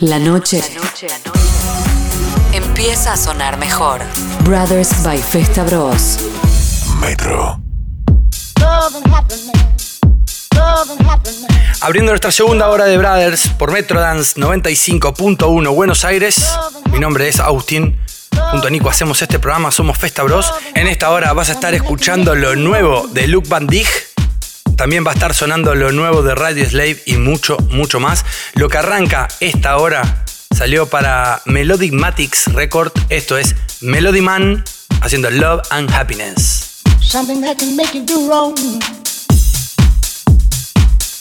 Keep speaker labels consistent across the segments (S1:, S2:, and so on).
S1: La noche, empieza a sonar mejor. Brothers by Festa Bros.
S2: Metro.
S3: Abriendo nuestra segunda hora de Brothers por Metro Dance 95.1 Buenos Aires. Mi nombre es Austin. Junto a Nico hacemos este programa, somos Festa Bros. En esta hora vas a estar escuchando lo nuevo de Luke Van Dijk. También va a estar sonando lo nuevo de Radio Slave y mucho, mucho más. Lo que arranca esta hora salió para Melodic Matics Record. Esto es Melody Man haciendo Love and Happiness.
S4: Something that can make you do wrong.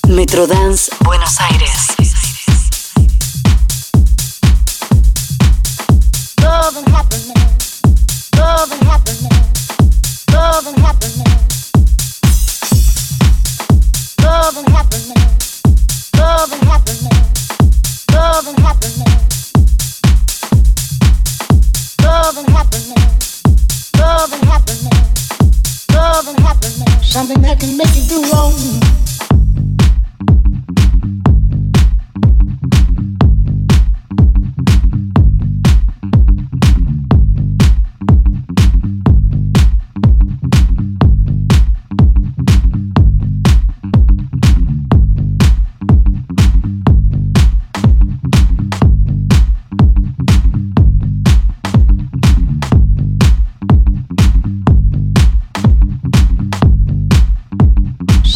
S1: Metro Dance, Buenos Aires.
S4: Love and happiness. Love and happiness. Love and happiness. Something that can make you do wrong.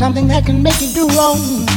S4: Something that can make you do wrong.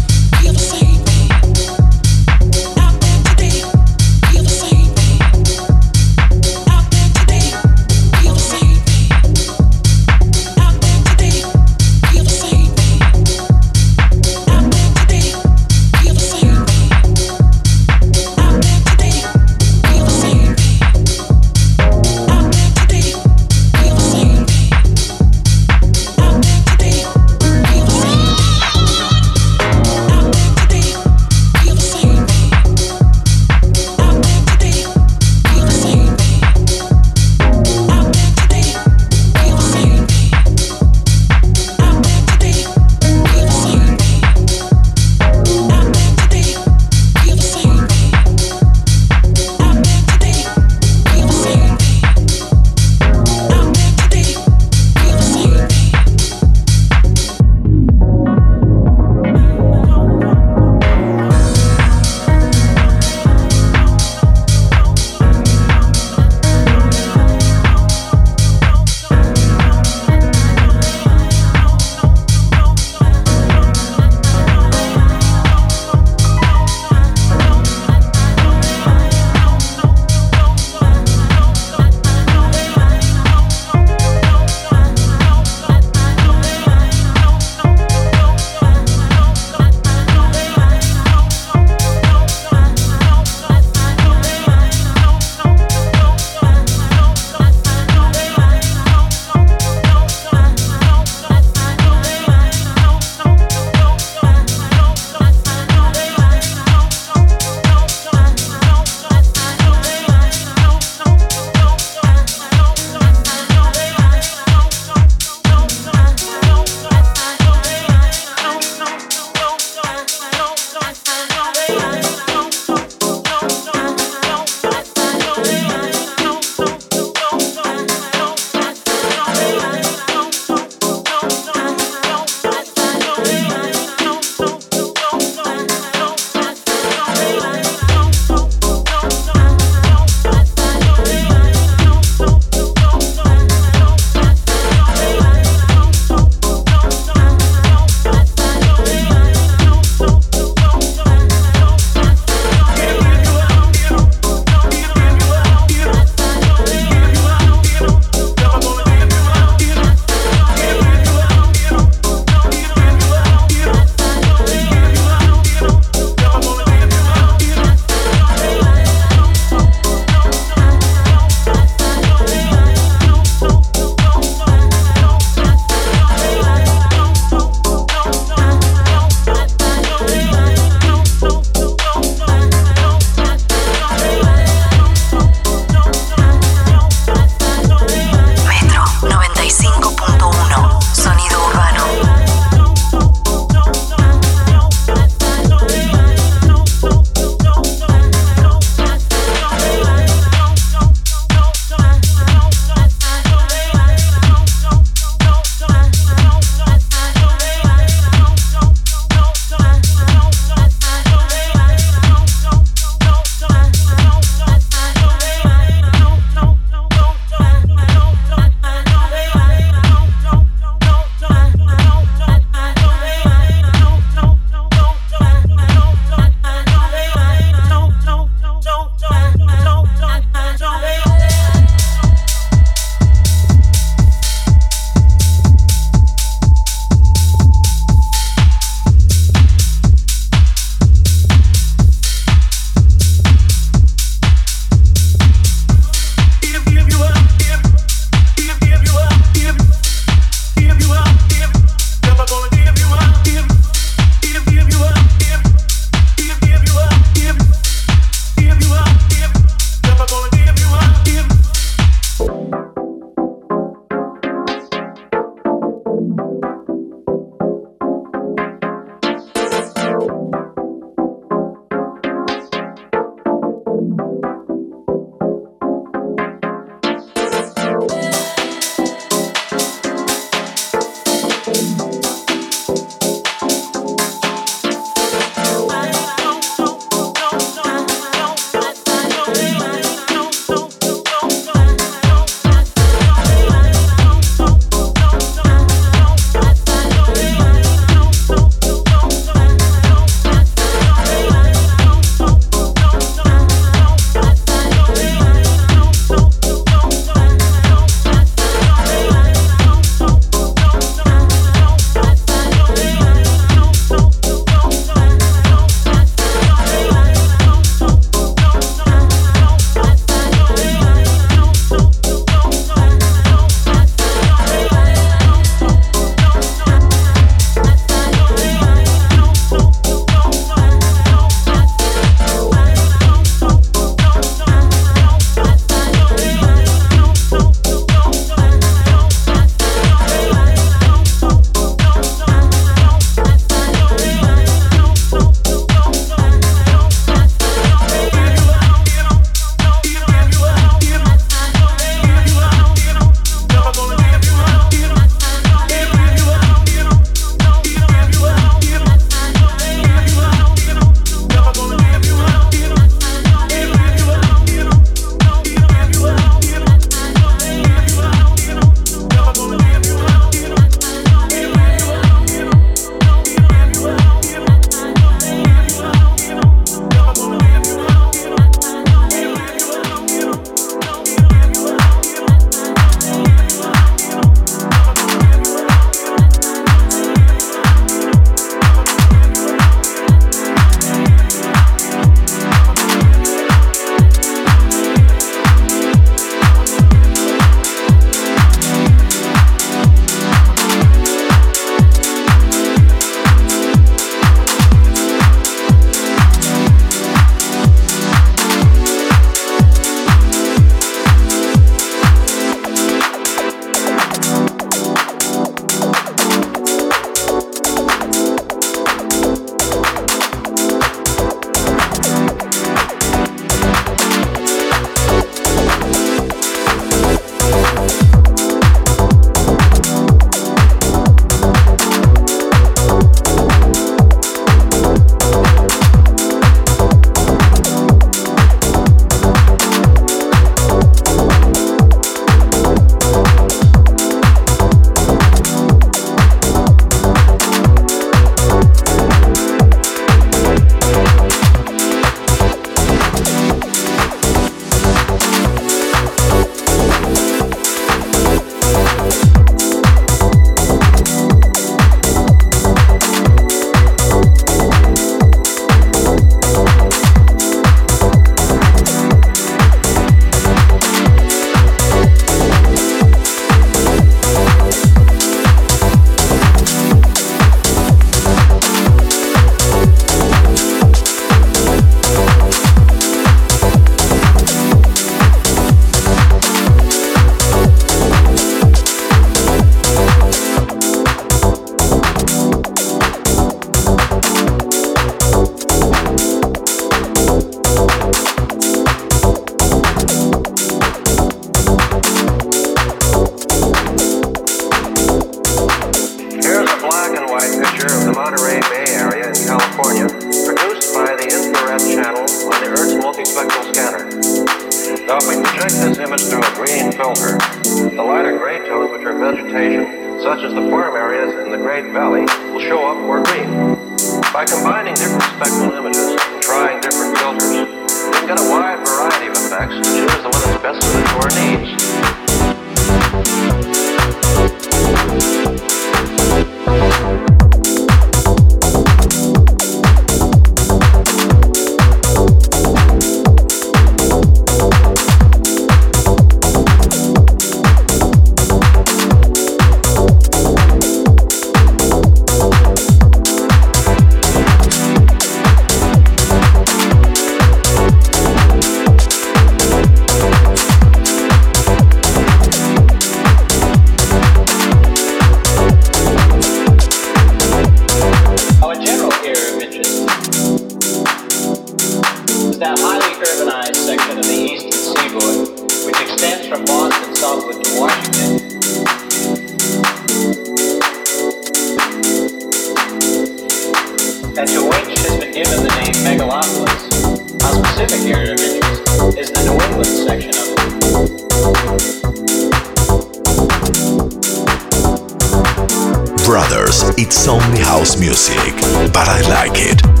S5: Music, but I like it.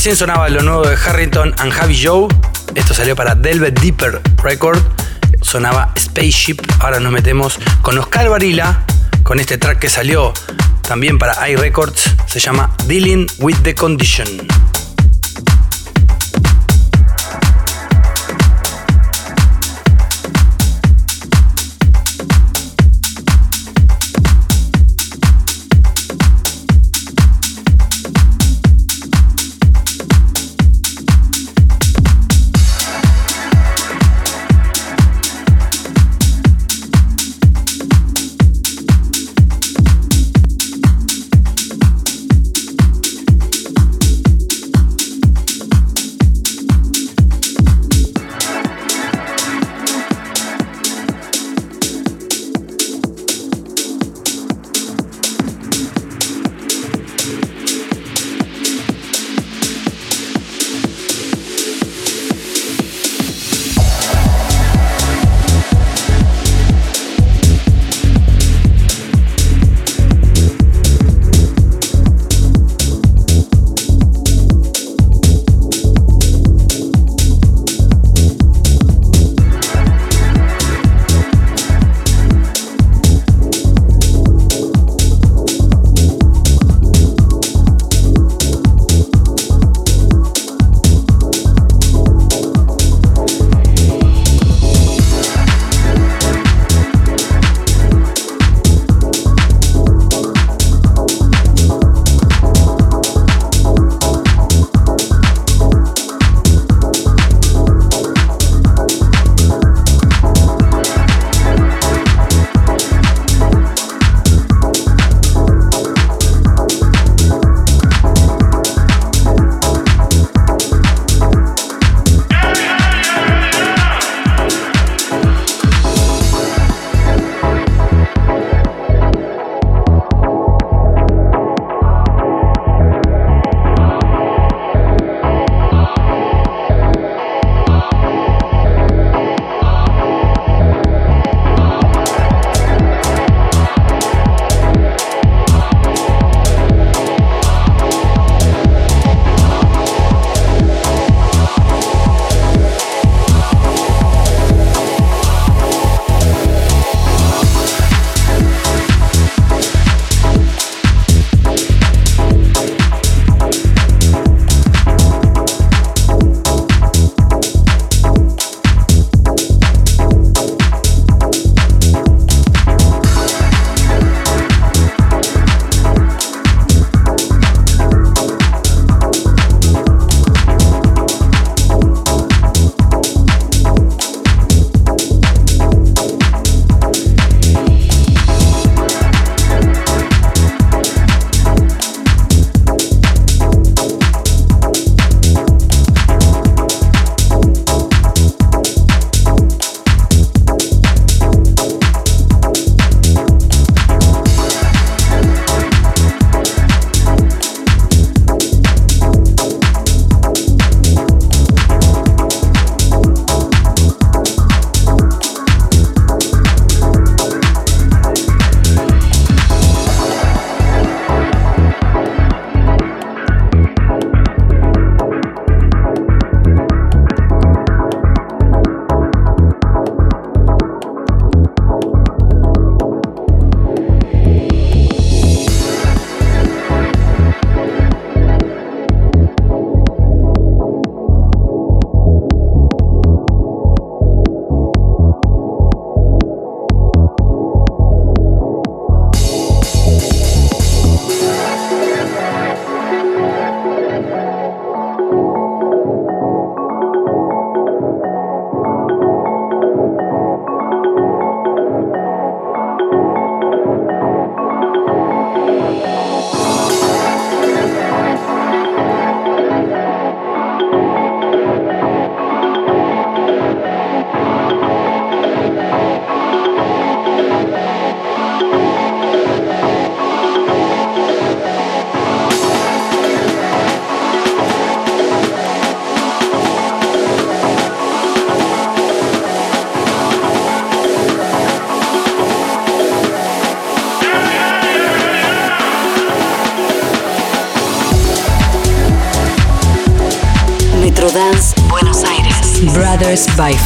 S3: Recién sonaba lo nuevo de Harrington and Javi Joe. Esto salió para Delvet Deeper Record. Sonaba Spaceship. Ahora nos metemos con Oscar Varila, con este track que salió también para iRecords. Se llama Dealing with the Condition.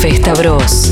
S6: Festa Bros.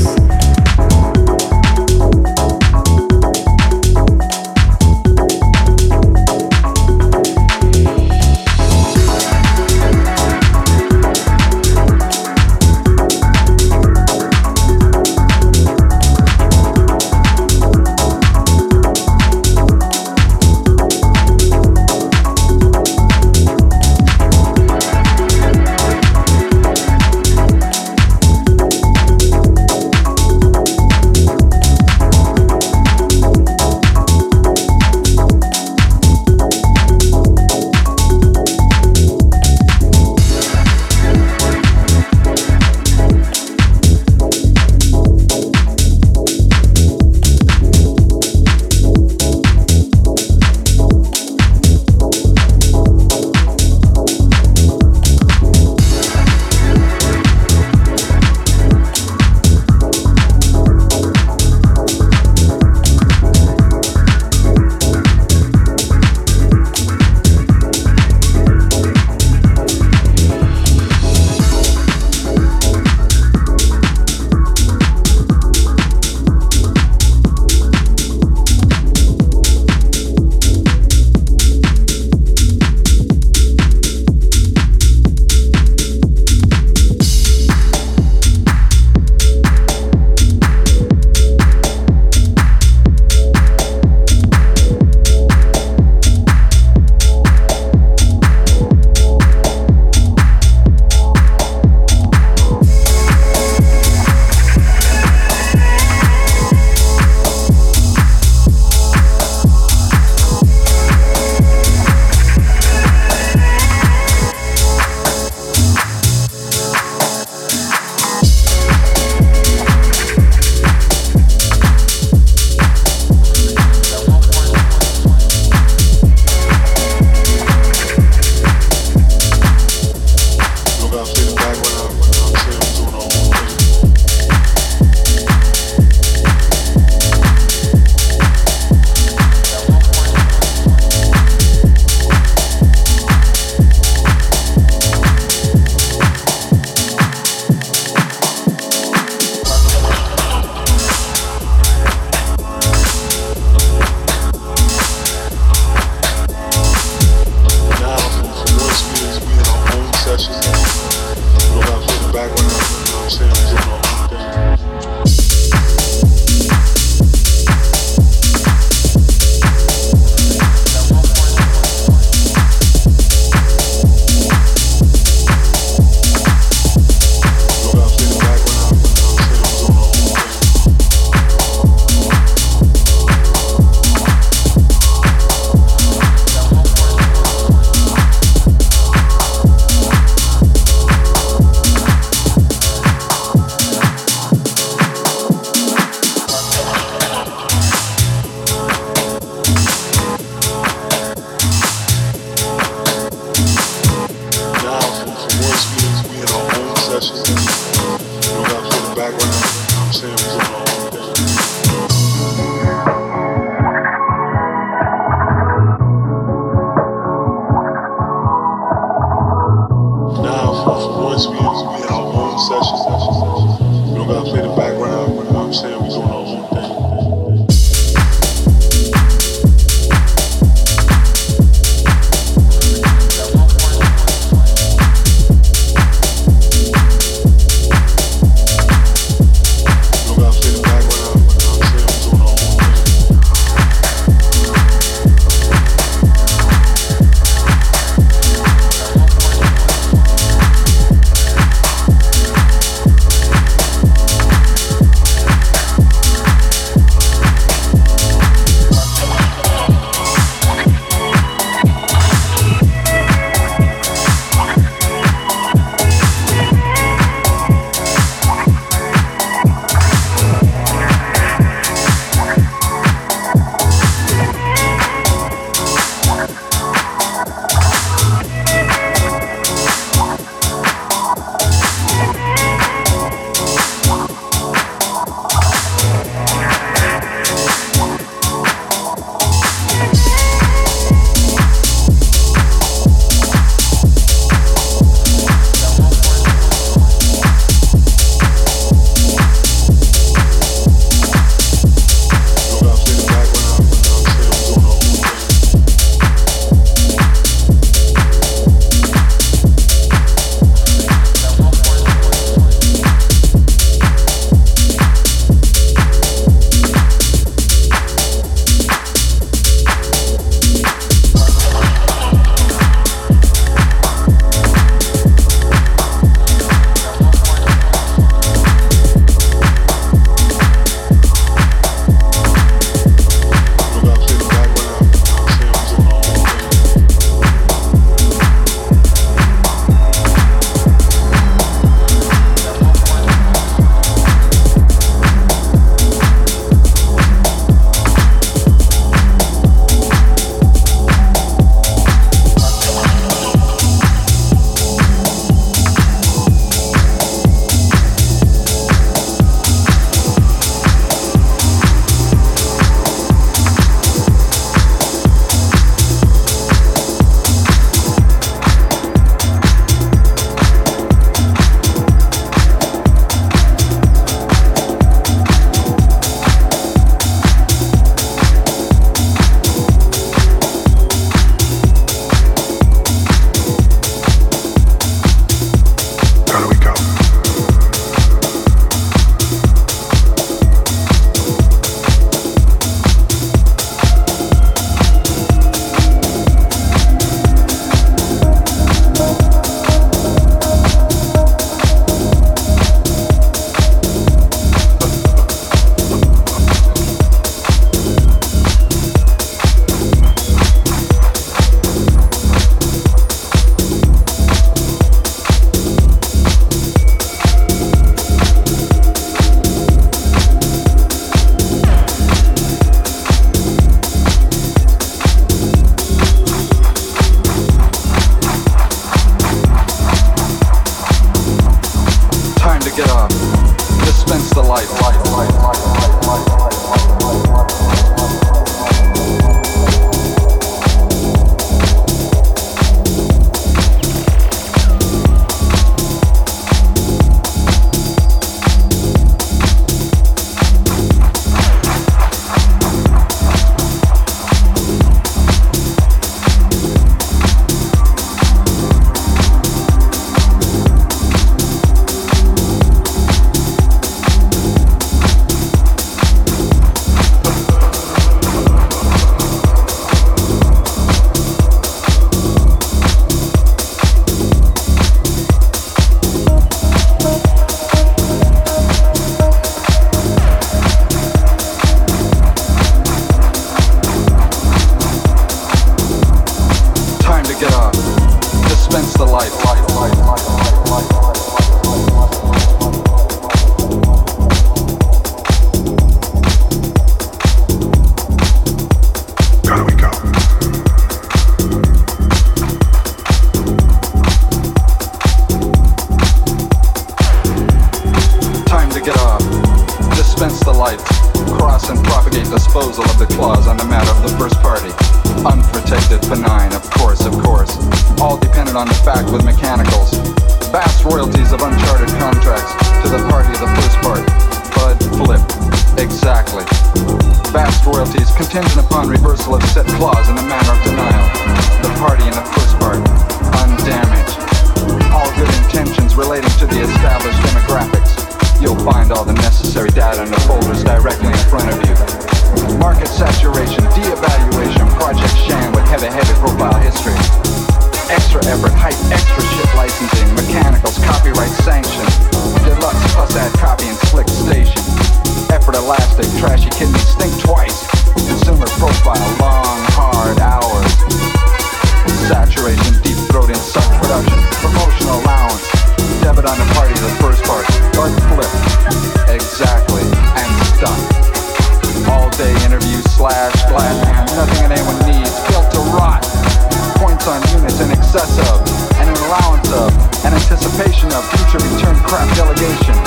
S7: anticipation of future return crap delegation.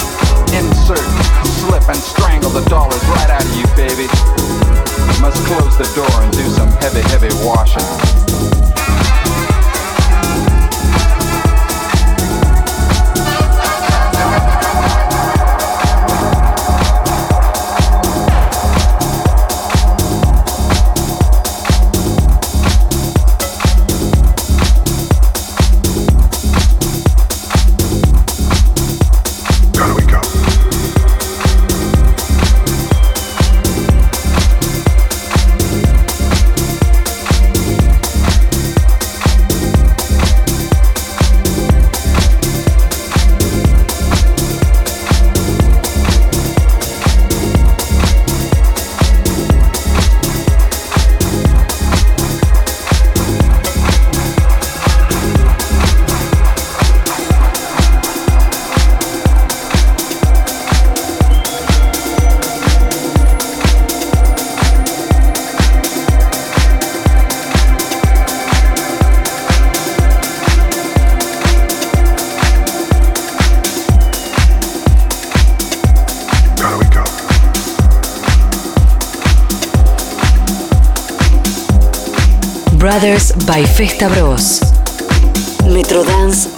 S7: Insert, slip, and strangle the dollars right out of you, baby. Must close the door and do some heavy, heavy washing.
S1: By Festa Bros. Metrodance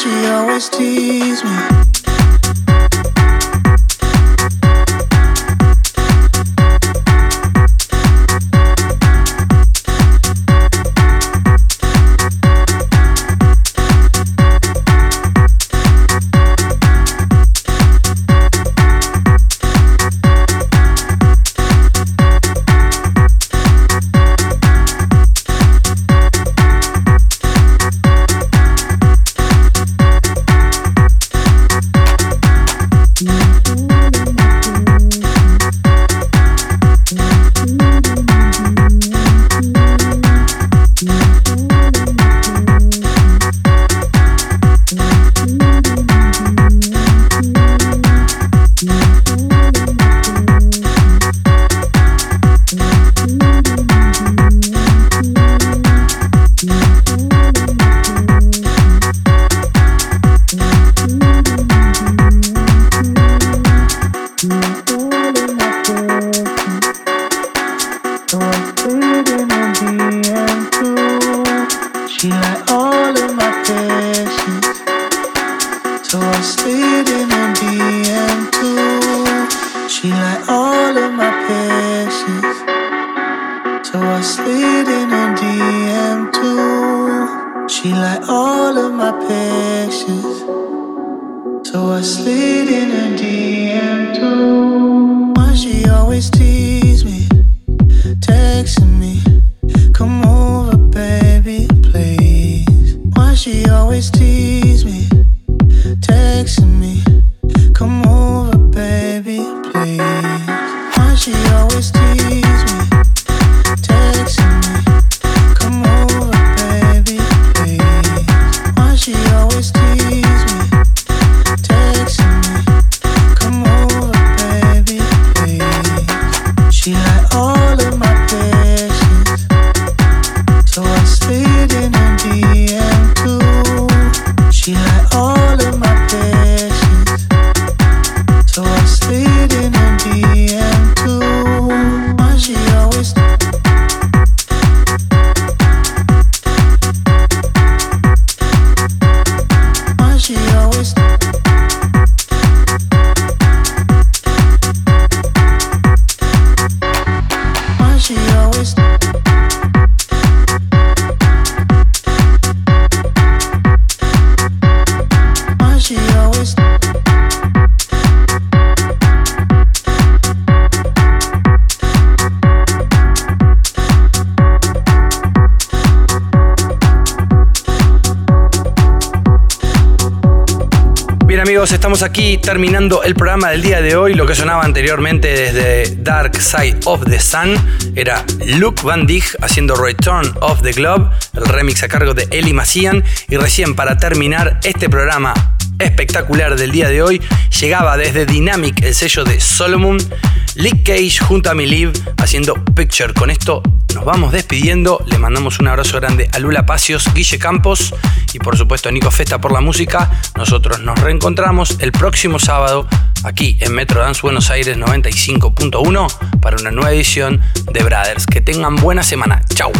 S1: she
S8: always
S9: teases me. she always
S3: teases. Estamos aquí terminando el programa del día de hoy. Lo que sonaba anteriormente desde Dark Side of the Sun era Luke Van Dijk haciendo Return of the Globe, el remix a cargo de Eli Macian. Y recién para terminar este programa espectacular del día de hoy, llegaba desde Dynamic el sello de Solomon, Lick Cage junto a Mi Live haciendo Picture. Con esto nos vamos despidiendo. Le mandamos un abrazo grande a Lula Pacios, Guille Campos y por supuesto Nico Festa por la música. Nosotros nos reencontramos el próximo sábado aquí en Metro Dance Buenos Aires 95.1 para una nueva edición de Brothers. Que tengan buena semana. Chau.